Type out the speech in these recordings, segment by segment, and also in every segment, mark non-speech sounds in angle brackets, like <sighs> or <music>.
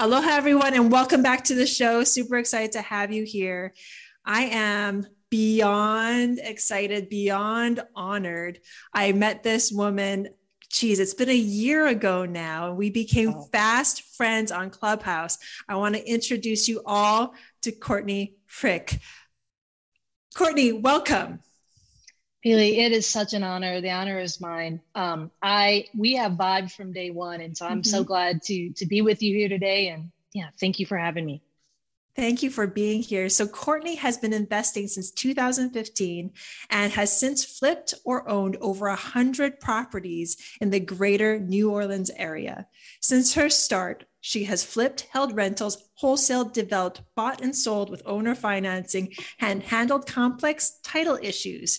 Aloha, everyone, and welcome back to the show. Super excited to have you here. I am beyond excited, beyond honored. I met this woman, geez, it's been a year ago now. We became oh. fast friends on Clubhouse. I want to introduce you all to Courtney Frick. Courtney, welcome. Pili, it is such an honor. The honor is mine. Um, I we have vibed from day one, and so I'm mm-hmm. so glad to to be with you here today. And yeah, thank you for having me. Thank you for being here. So, Courtney has been investing since 2015 and has since flipped or owned over 100 properties in the greater New Orleans area. Since her start, she has flipped, held rentals, wholesale, developed, bought and sold with owner financing, and handled complex title issues.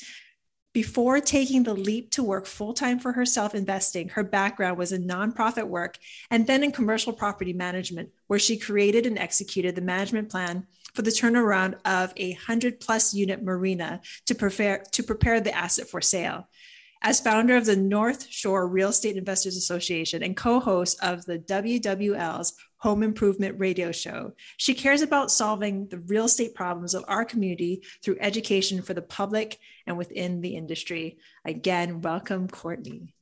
Before taking the leap to work full time for herself investing, her background was in nonprofit work and then in commercial property management, where she created and executed the management plan for the turnaround of a 100 plus unit marina to prepare, to prepare the asset for sale. As founder of the North Shore Real Estate Investors Association and co host of the WWL's Home Improvement Radio Show, she cares about solving the real estate problems of our community through education for the public and within the industry. Again, welcome, Courtney.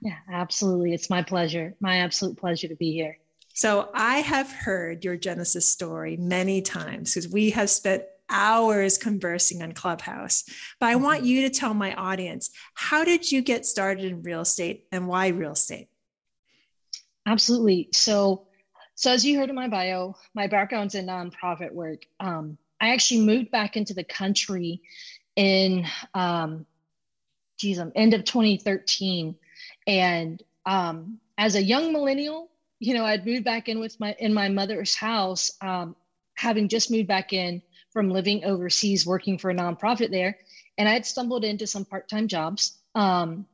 Yeah, absolutely. It's my pleasure. My absolute pleasure to be here. So, I have heard your Genesis story many times because we have spent hours conversing on Clubhouse. But I want mm-hmm. you to tell my audience how did you get started in real estate and why real estate? Absolutely. So, so as you heard in my bio, my background's in nonprofit work. Um, I actually moved back into the country in, um, geez, um, end of 2013, and um, as a young millennial, you know, I'd moved back in with my in my mother's house, um, having just moved back in from living overseas working for a nonprofit there. And I had stumbled into some part time jobs, um,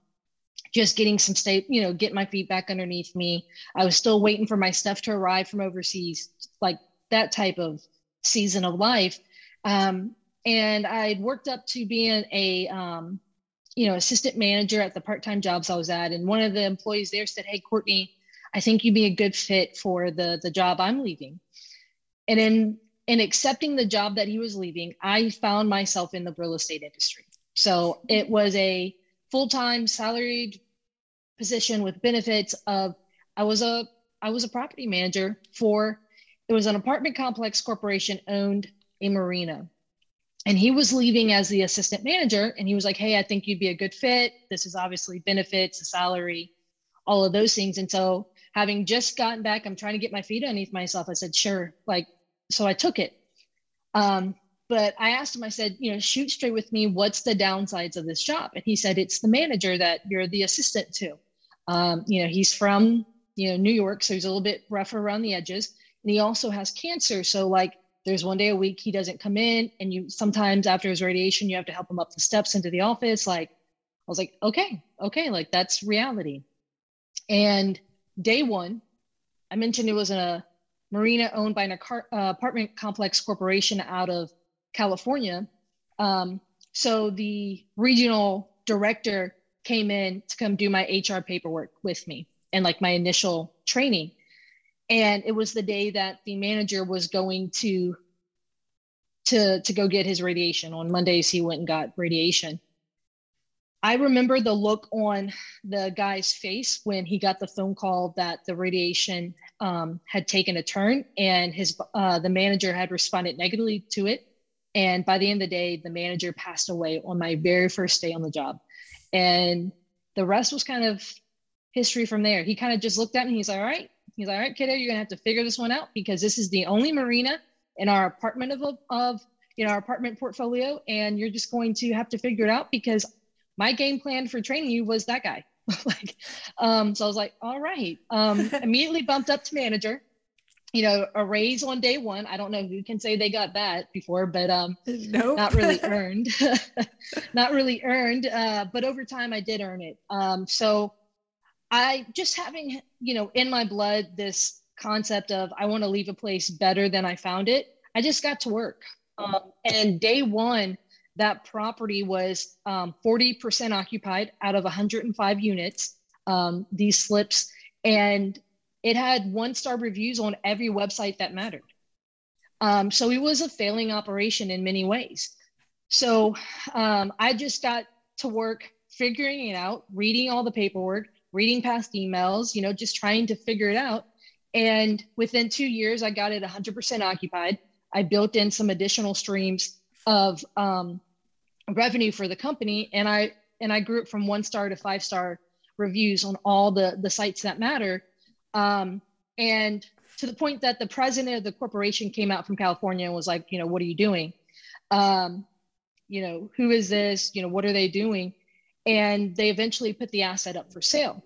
just getting some state, you know, get my feet back underneath me. I was still waiting for my stuff to arrive from overseas, like that type of season of life. Um, and I'd worked up to being a, um, you know, assistant manager at the part time jobs I was at. And one of the employees there said, Hey, Courtney, I think you'd be a good fit for the, the job I'm leaving. And in in accepting the job that he was leaving, I found myself in the real estate industry. So it was a full time salaried position with benefits of I was a I was a property manager for it was an apartment complex corporation owned a marina. And he was leaving as the assistant manager and he was like, "Hey, I think you'd be a good fit. This is obviously benefits, a salary, all of those things." And so, having just gotten back, I'm trying to get my feet underneath myself. I said, "Sure, like so I took it. Um, but I asked him, I said, you know, shoot straight with me. What's the downsides of this job? And he said, it's the manager that you're the assistant to. Um, you know, he's from, you know, New York, so he's a little bit rougher around the edges. And he also has cancer. So like there's one day a week he doesn't come in and you sometimes after his radiation, you have to help him up the steps into the office. Like I was like, okay, okay, like that's reality. And day one, I mentioned it was in a marina owned by an uh, apartment complex corporation out of California. Um, so the regional director came in to come do my HR paperwork with me and like my initial training. And it was the day that the manager was going to to to go get his radiation. On Mondays he went and got radiation. I remember the look on the guy's face when he got the phone call that the radiation um, had taken a turn and his uh, the manager had responded negatively to it. And by the end of the day, the manager passed away on my very first day on the job. And the rest was kind of history from there. He kind of just looked at me. He's like, all right. He's like, all right, kiddo, you're gonna have to figure this one out because this is the only marina in our apartment of, of you know our apartment portfolio, and you're just going to have to figure it out because my game plan for training you was that guy. <laughs> like, um, so I was like, all right. Um, <laughs> immediately bumped up to manager. You know, a raise on day one. I don't know who can say they got that before, but um, nope. not really <laughs> earned. <laughs> not really earned. Uh, but over time, I did earn it. Um, so I just having you know in my blood this concept of I want to leave a place better than I found it. I just got to work. Um, and day one, that property was um, 40% occupied out of 105 units, um, these slips. And it had one star reviews on every website that mattered. Um, so it was a failing operation in many ways. So um, I just got to work figuring it out, reading all the paperwork, reading past emails, you know, just trying to figure it out. And within two years, I got it 100% occupied. I built in some additional streams of um, revenue for the company, and I and I grew it from one star to five star reviews on all the the sites that matter. Um, and to the point that the president of the corporation came out from California and was like, you know, what are you doing? Um, you know, who is this? You know, what are they doing? And they eventually put the asset up for sale.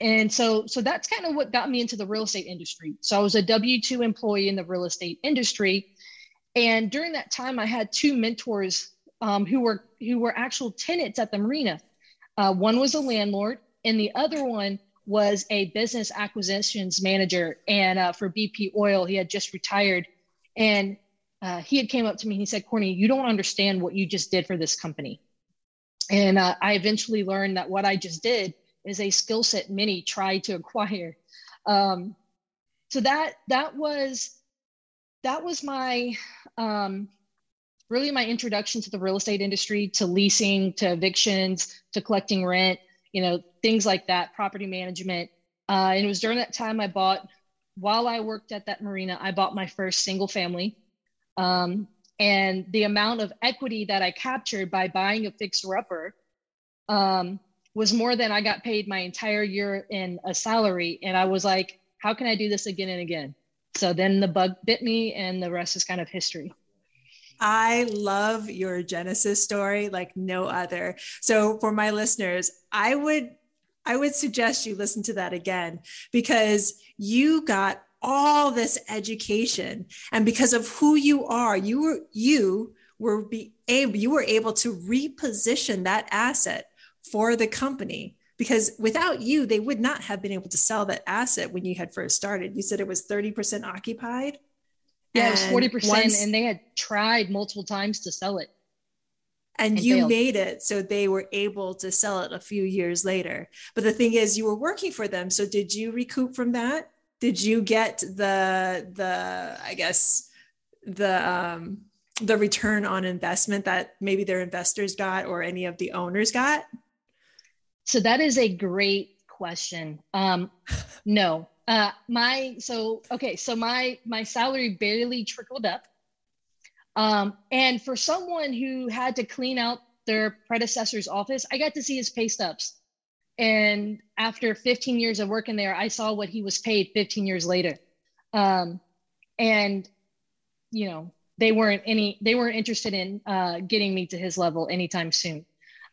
And so, so that's kind of what got me into the real estate industry. So I was a W two employee in the real estate industry, and during that time, I had two mentors um, who were who were actual tenants at the marina. Uh, one was a landlord, and the other one was a business acquisitions manager. And uh, for BP Oil, he had just retired, and uh, he had came up to me. He said, "Courtney, you don't understand what you just did for this company." And uh, I eventually learned that what I just did is a skill set many try to acquire. Um, so that that was that was my um, really my introduction to the real estate industry, to leasing, to evictions, to collecting rent, you know, things like that, property management. Uh, and it was during that time I bought, while I worked at that marina, I bought my first single family. Um, and the amount of equity that I captured by buying a fixer upper um, was more than I got paid my entire year in a salary. And I was like, how can I do this again and again? So then the bug bit me, and the rest is kind of history. I love your Genesis story like no other. So for my listeners, I would I would suggest you listen to that again because you got all this education and because of who you are, you were you were be able you were able to reposition that asset for the company because without you they would not have been able to sell that asset when you had first started. You said it was 30% occupied. Yeah, it was 40%. Once, and they had tried multiple times to sell it. And, and you failed. made it so they were able to sell it a few years later. But the thing is, you were working for them. So did you recoup from that? Did you get the the I guess the um the return on investment that maybe their investors got or any of the owners got? So that is a great question. Um, no, uh, my so okay, so my my salary barely trickled up. Um, and for someone who had to clean out their predecessor's office, I got to see his pay stubs. And after 15 years of working there, I saw what he was paid 15 years later. Um, and you know, they weren't any they weren't interested in uh, getting me to his level anytime soon.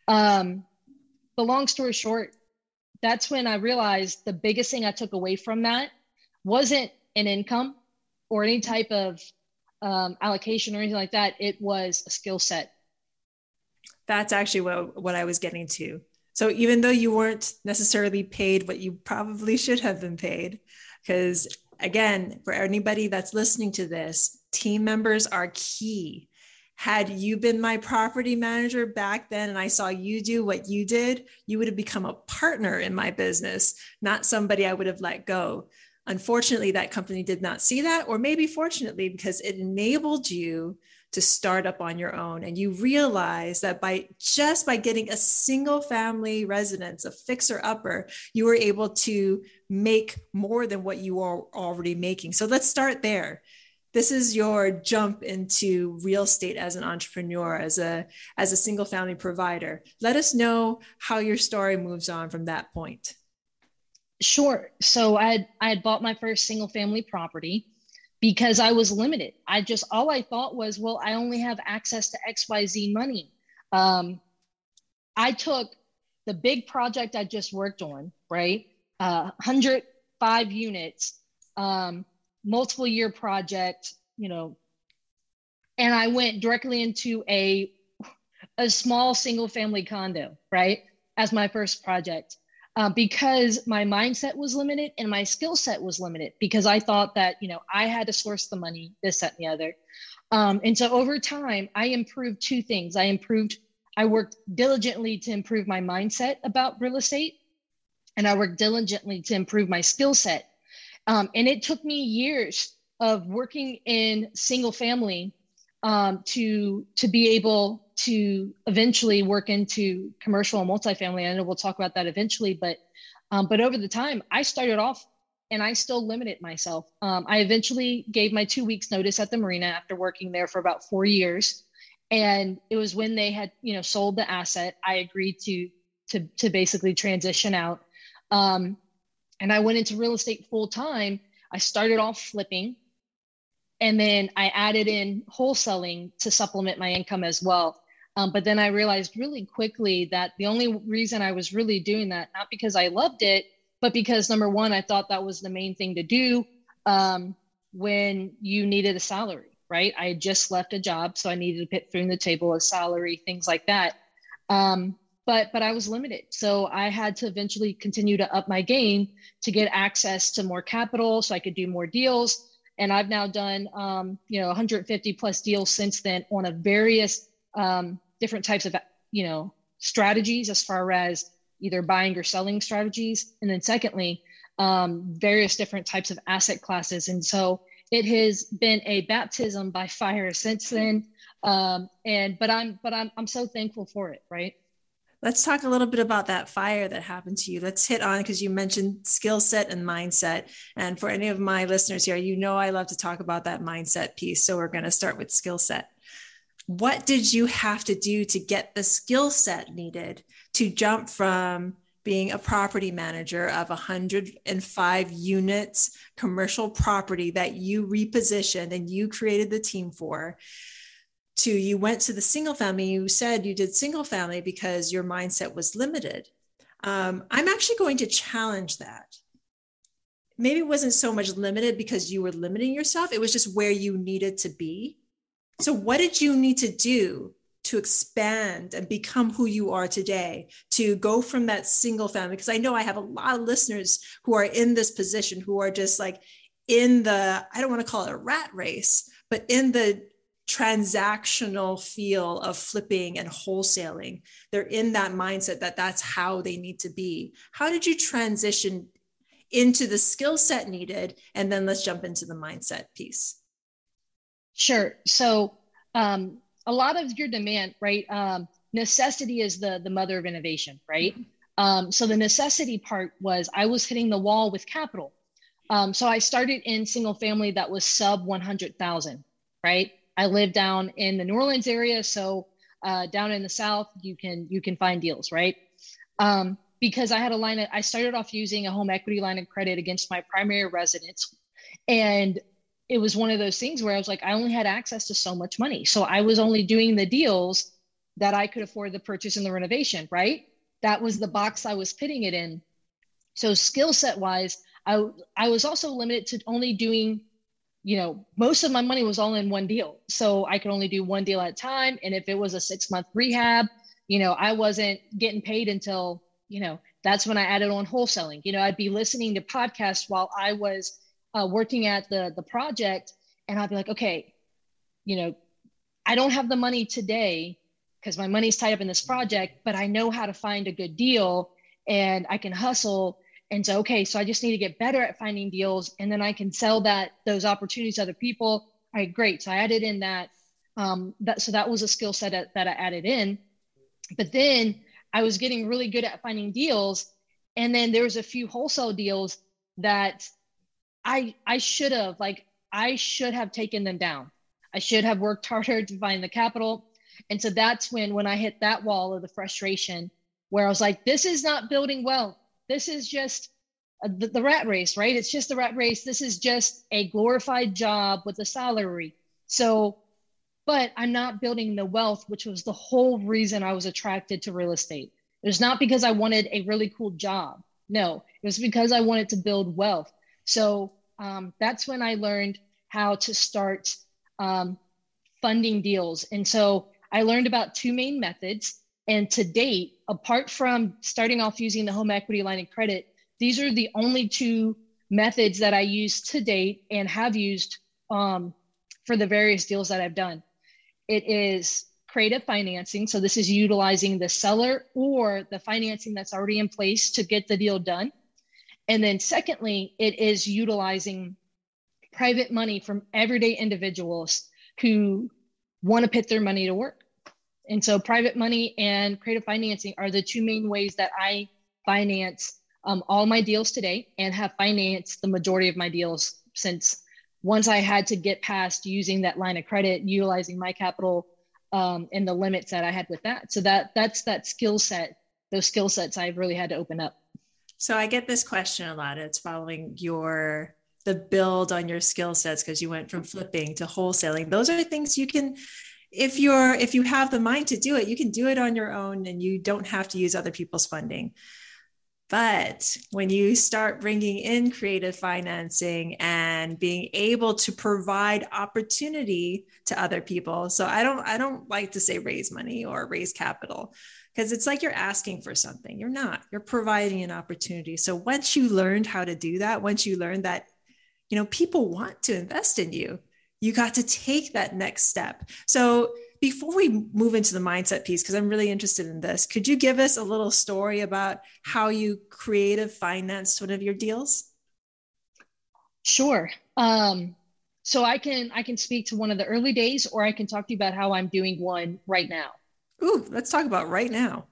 Um, but long story short, that's when I realized the biggest thing I took away from that wasn't an income or any type of um, allocation or anything like that. It was a skill set. That's actually what, what I was getting to. So even though you weren't necessarily paid what you probably should have been paid, because again, for anybody that's listening to this, team members are key had you been my property manager back then and I saw you do what you did, you would have become a partner in my business, not somebody I would have let go. Unfortunately, that company did not see that, or maybe fortunately, because it enabled you to start up on your own. And you realize that by just by getting a single family residence, a fixer upper, you were able to make more than what you are already making. So let's start there this is your jump into real estate as an entrepreneur as a as a single family provider. Let us know how your story moves on from that point. Sure. So i had i had bought my first single family property because i was limited. I just all i thought was well i only have access to xyz money. Um, i took the big project i just worked on right? Uh, 105 units um, multiple year project, you know, and I went directly into a a small single family condo, right, as my first project. Uh, because my mindset was limited and my skill set was limited because I thought that, you know, I had to source the money, this, that, and the other. Um, and so over time, I improved two things. I improved, I worked diligently to improve my mindset about real estate, and I worked diligently to improve my skill set Um, and it took me years of working in single family um, to to be able to eventually work into commercial and multifamily. I know we'll talk about that eventually, but um, but over the time, I started off and I still limited myself. Um, I eventually gave my two weeks notice at the marina after working there for about four years, and it was when they had you know sold the asset. I agreed to to to basically transition out, um, and I went into real estate full time. I started off flipping and then I added in wholesaling to supplement my income as well. Um, but then I realized really quickly that the only reason I was really doing that, not because I loved it, but because number one, I thought that was the main thing to do um, when you needed a salary, right? I had just left a job, so I needed to put food on the table, a salary, things like that. Um, but but I was limited, so I had to eventually continue to up my game to get access to more capital, so I could do more deals and I've now done, um, you know, 150 plus deals since then on a various um, different types of, you know, strategies as far as either buying or selling strategies. And then secondly, um, various different types of asset classes. And so it has been a baptism by fire since then. Um, and, but I'm, but I'm, I'm so thankful for it. Right. Let's talk a little bit about that fire that happened to you. Let's hit on because you mentioned skill set and mindset. And for any of my listeners here, you know I love to talk about that mindset piece. So we're going to start with skill set. What did you have to do to get the skill set needed to jump from being a property manager of 105 units commercial property that you repositioned and you created the team for to you went to the single family you said you did single family because your mindset was limited. Um, i'm actually going to challenge that. Maybe it wasn't so much limited because you were limiting yourself it was just where you needed to be. So what did you need to do to expand and become who you are today to go from that single family? Because i know i have a lot of listeners who are in this position who are just like in the i don't want to call it a rat race but in the transactional feel of flipping and wholesaling. They're in that mindset that that's how they need to be. How did you transition into the skill set needed? And then let's jump into the mindset piece. Sure. So, um, a lot of your demand, right? Um, necessity is the the mother of innovation, right? Um, so the necessity part was I was hitting the wall with capital. Um, so I started in single family that was sub 100,000, right? I live down in the New Orleans area, so uh, down in the South, you can you can find deals, right? Um, because I had a line I started off using a home equity line of credit against my primary residence, and it was one of those things where I was like, I only had access to so much money, so I was only doing the deals that I could afford the purchase and the renovation, right? That was the box I was pitting it in. So skill set wise, I I was also limited to only doing you know, most of my money was all in one deal. So I could only do one deal at a time. And if it was a six month rehab, you know, I wasn't getting paid until, you know, that's when I added on wholesaling. You know, I'd be listening to podcasts while I was uh, working at the the project, and I'd be like, okay, you know, I don't have the money today because my money's tied up in this project, but I know how to find a good deal and I can hustle and so okay so i just need to get better at finding deals and then i can sell that those opportunities to other people. All right great. So i added in that um, that so that was a skill set that, that i added in. But then i was getting really good at finding deals and then there was a few wholesale deals that i i should have like i should have taken them down. I should have worked <laughs> harder to find the capital. And so that's when when i hit that wall of the frustration where i was like this is not building wealth this is just the, the rat race, right? It's just the rat race. This is just a glorified job with a salary. So, but I'm not building the wealth, which was the whole reason I was attracted to real estate. It was not because I wanted a really cool job. No, it was because I wanted to build wealth. So um, that's when I learned how to start um, funding deals. And so I learned about two main methods. And to date, apart from starting off using the home equity line of credit, these are the only two methods that I use to date and have used um, for the various deals that I've done. It is creative financing. So this is utilizing the seller or the financing that's already in place to get the deal done. And then, secondly, it is utilizing private money from everyday individuals who want to put their money to work. And so, private money and creative financing are the two main ways that I finance um, all my deals today and have financed the majority of my deals since once I had to get past using that line of credit, utilizing my capital um, and the limits that I had with that. So that that's that skill set, those skill sets I've really had to open up. So I get this question a lot. It's following your the build on your skill sets because you went from flipping to wholesaling. Those are things you can if you're if you have the mind to do it, you can do it on your own and you don't have to use other people's funding. But when you start bringing in creative financing and being able to provide opportunity to other people, so I don't I don't like to say raise money or raise capital because it's like you're asking for something. You're not. You're providing an opportunity. So once you learned how to do that, once you learned that you know people want to invest in you, you got to take that next step. So before we move into the mindset piece, because I'm really interested in this, could you give us a little story about how you creative financed one of your deals? Sure. Um, so I can I can speak to one of the early days, or I can talk to you about how I'm doing one right now. Ooh, let's talk about right now.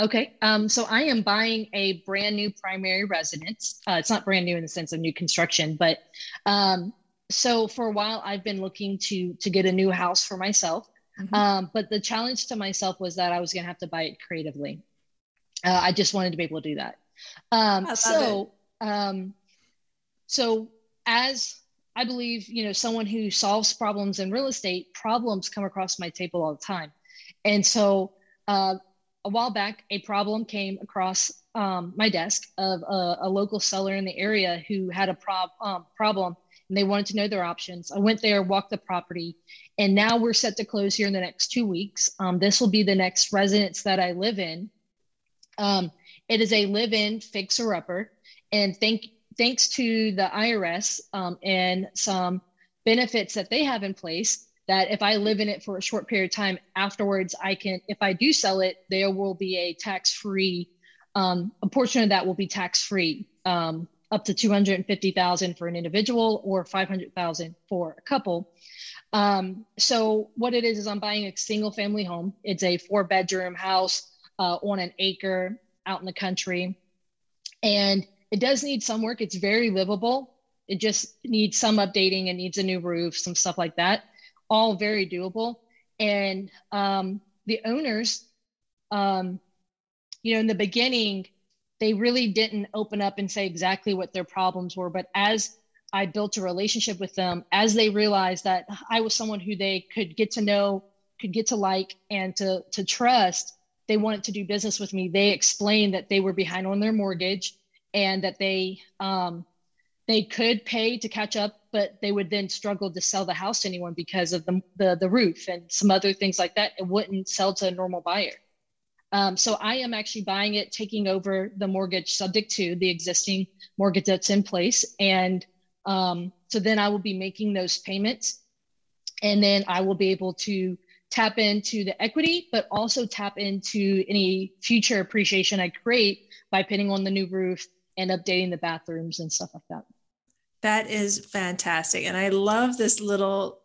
Okay. Um, so I am buying a brand new primary residence. Uh, it's not brand new in the sense of new construction, but um, so for a while I've been looking to to get a new house for myself. Mm-hmm. Um, but the challenge to myself was that I was going to have to buy it creatively. Uh, I just wanted to be able to do that. Um, so, um, so as I believe, you know, someone who solves problems in real estate, problems come across my table all the time. And so, uh, a while back, a problem came across um, my desk of a, a, local seller in the area who had a prob- um, problem and they wanted to know their options. I went there, walked the property, and now we're set to close here in the next two weeks. Um, this will be the next residence that I live in. Um, it is a live-in fixer-upper, and thank thanks to the IRS um, and some benefits that they have in place. That if I live in it for a short period of time afterwards, I can. If I do sell it, there will be a tax-free. Um, a portion of that will be tax-free um, up to 250,000 for an individual or 500,000 for a couple. Um, so what it is is I'm buying a single family home. It's a four bedroom house uh, on an acre out in the country, and it does need some work. It's very livable. It just needs some updating. It needs a new roof, some stuff like that. All very doable. And um, the owners, um, you know, in the beginning, they really didn't open up and say exactly what their problems were. But as I built a relationship with them, as they realized that I was someone who they could get to know, could get to like, and to, to trust, they wanted to do business with me. They explained that they were behind on their mortgage and that they, um, they could pay to catch up, but they would then struggle to sell the house to anyone because of the, the, the roof and some other things like that. It wouldn't sell to a normal buyer. Um, so I am actually buying it, taking over the mortgage subject to the existing mortgage that's in place. And um, so then I will be making those payments. And then I will be able to tap into the equity, but also tap into any future appreciation I create by putting on the new roof and updating the bathrooms and stuff like that. That is fantastic. And I love this little,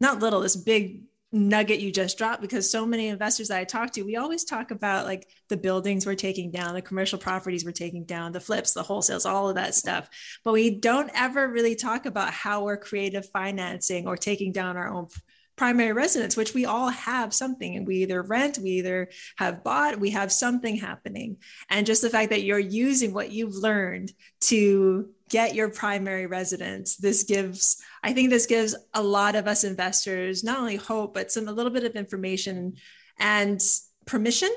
not little, this big nugget you just dropped because so many investors that I talk to, we always talk about like the buildings we're taking down, the commercial properties we're taking down, the flips, the wholesales, all of that stuff. But we don't ever really talk about how we're creative financing or taking down our own primary residence, which we all have something and we either rent, we either have bought, we have something happening. And just the fact that you're using what you've learned to get your primary residence, this gives, I think this gives a lot of us investors not only hope, but some a little bit of information and permission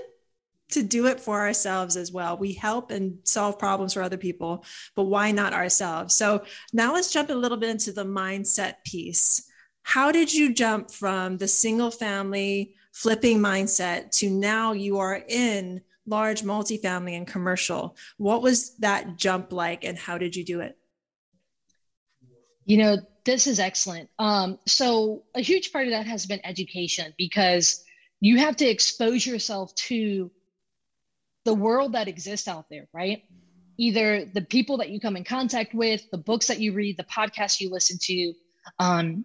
to do it for ourselves as well. We help and solve problems for other people, but why not ourselves? So now let's jump a little bit into the mindset piece. How did you jump from the single family flipping mindset to now you are in large multifamily and commercial? What was that jump like and how did you do it? You know, this is excellent. Um, so, a huge part of that has been education because you have to expose yourself to the world that exists out there, right? either the people that you come in contact with, the books that you read, the podcasts you listen to, um,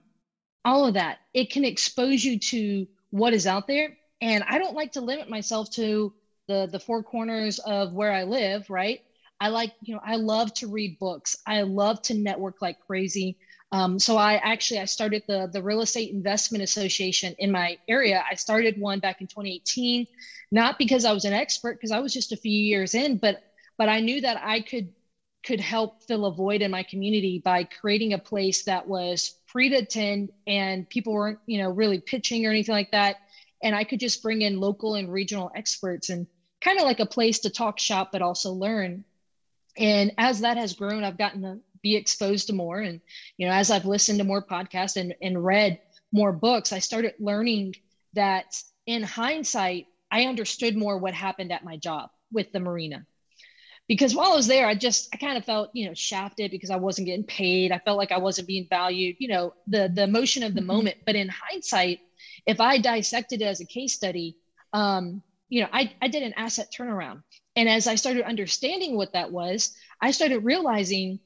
all of that. It can expose you to what is out there. And I don't like to limit myself to the the four corners of where I live, right? I like, you know, I love to read books. I love to network like crazy. Um, so I actually I started the the Real Estate Investment Association in my area. I started one back in 2018, not because I was an expert, because I was just a few years in, but but I knew that I could could help fill a void in my community by creating a place that was free to attend and people weren't you know really pitching or anything like that. And i could just bring in local and regional experts and kind of like a place to talk shop but also learn. And as that has grown i've gotten to be exposed to more. And you know as i've listened to more podcasts and, and read more books i started learning that in hindsight i understood more what happened at my job with the marina because while I was there, I just I kind of felt you know shafted because I wasn't getting paid. I felt like I wasn't being valued. You know the the emotion of the mm-hmm. moment. But in hindsight, if I dissected it as a case study, um, you know I I did an asset turnaround, and as I started understanding what that was, I started realizing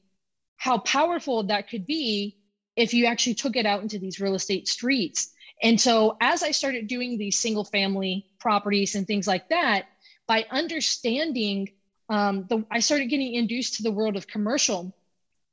how powerful that could be if you actually took it out into these real estate streets. And so as I started doing these single family properties and things like that, by understanding um, the, I started getting induced to the world of commercial.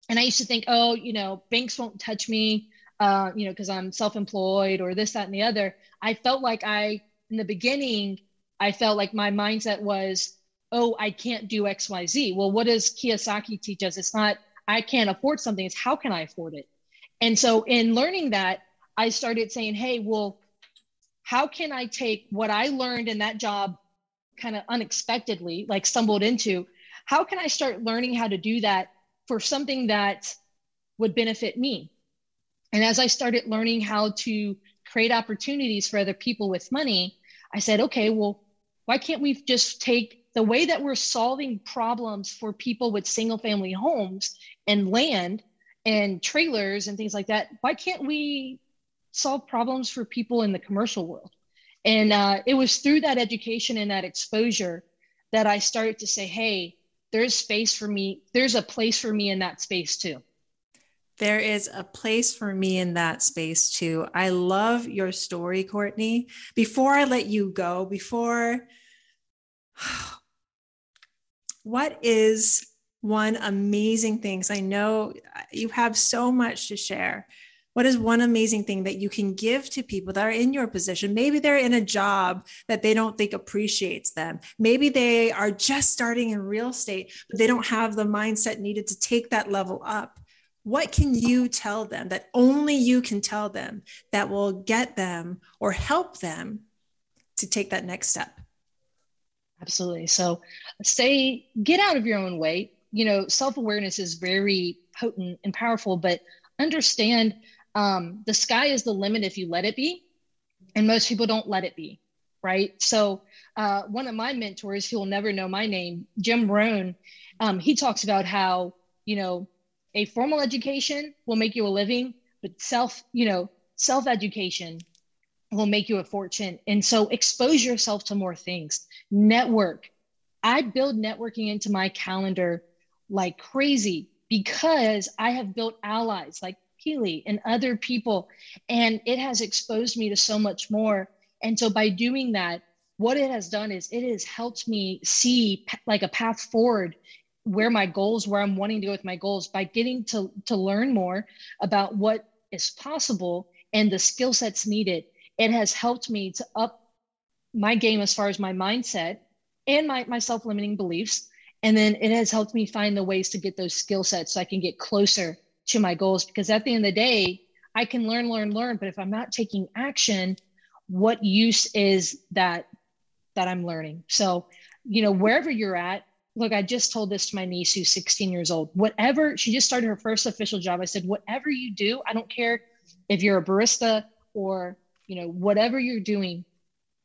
And I used to think, oh, you know, banks won't touch me, uh, you know, because I'm self employed or this, that, and the other. I felt like I, in the beginning, I felt like my mindset was, oh, I can't do X, Y, Z. Well, what does Kiyosaki teach us? It's not, I can't afford something, it's how can I afford it? And so in learning that, I started saying, hey, well, how can I take what I learned in that job kind of unexpectedly like stumbled into how can i start learning how to do that for something that would benefit me? And as i started learning how to create opportunities for other people with money i said okay well why can't we just take the way that we're solving problems for people with single family homes and land and trailers and things like that why can't we solve problems for people in the commercial world and uh, it was through that education and that exposure that I started to say, hey, there's space for me. There's a place for me in that space too. There is a place for me in that space too. I love your story, Courtney. Before I let you go, before <sighs> what is one amazing things I know you have so much to share what is one amazing thing that you can give to people that are in your position? Maybe they're in a job that they don't think appreciates them. Maybe they are just starting in real estate, but they don't have the mindset needed to take that level up. What can you tell them that only you can tell them that will get them or help them to take that next step? Absolutely. So, say, get out of your own way. You know, self awareness is very potent and powerful, but understand um, the sky is the limit if you let it be. And most people don't let it be, right? So, uh, one of my mentors, who will never know my name, Jim Rohn, um, he talks about how, you know, a formal education will make you a living, but self, you know, self education will make you a fortune. And so, expose yourself to more things, network. I build networking into my calendar like crazy because I have built allies like Keely and other people. And it has exposed me to so much more. And so by doing that, what it has done is it has helped me see like a path forward where my goals where i'm wanting to go with my goals by getting to to learn more about what is possible and the skill sets needed it has helped me to up my game as far as my mindset and my, my self-limiting beliefs and then it has helped me find the ways to get those skill sets so i can get closer to my goals because at the end of the day i can learn learn learn. But if i'm not taking action what use is that that i'm learning? So you know wherever you're at look i just told this to my niece who's 16 years old. Whatever she just started her first official job. I said whatever you do i don't care if you're a barista or you know whatever you're doing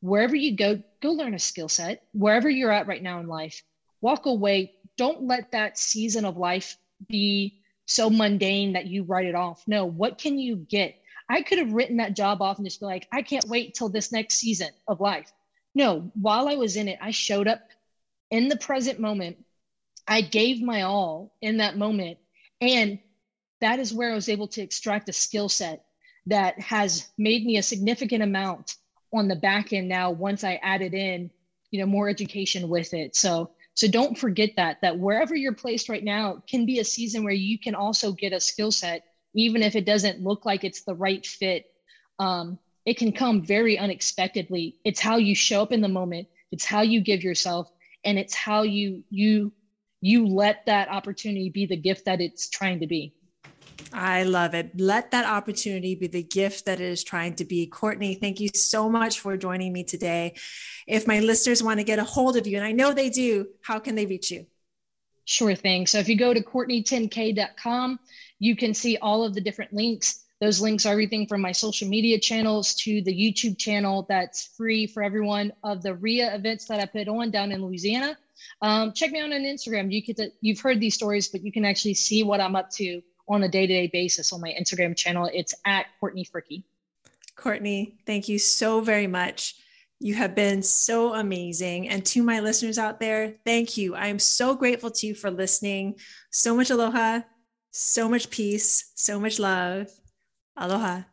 wherever you go go learn a skill set. Wherever you're at right now in life walk away. Don't let that season of life be so mundane that you write it off. No, what can you get? I could have written that job off and just be like, I can't wait till this next season of life. No, while I was in it, I showed up in the present moment. I gave my all in that moment. And that is where I was able to extract a skill set that has made me a significant amount on the back end now once I added in, you know, more education with it. So so don't forget that that wherever you're placed right now can be a season where you can also get a skill set, even if it doesn't look like it's the right fit. Um, it can come very unexpectedly. It's how you show up in the moment. It's how you give yourself, and it's how you you you let that opportunity be the gift that it's trying to be. I love it. Let that opportunity be the gift that it is trying to be. Courtney, thank you so much for joining me today. If my listeners want to get a hold of you, and I know they do, how can they reach you? Sure thing. So if you go to courtney10k.com, you can see all of the different links. Those links are everything from my social media channels to the YouTube channel that's free for everyone of the RIA events that I put on down in Louisiana. Um, check me out on Instagram. You get to, you've heard these stories, but you can actually see what I'm up to on a day to day basis on my Instagram channel. It's at Courtney Fricky. Courtney, thank you so very much. You have been so amazing. And to my listeners out there, thank you. I am so grateful to you for listening. So much aloha, so much peace, so much love. Aloha.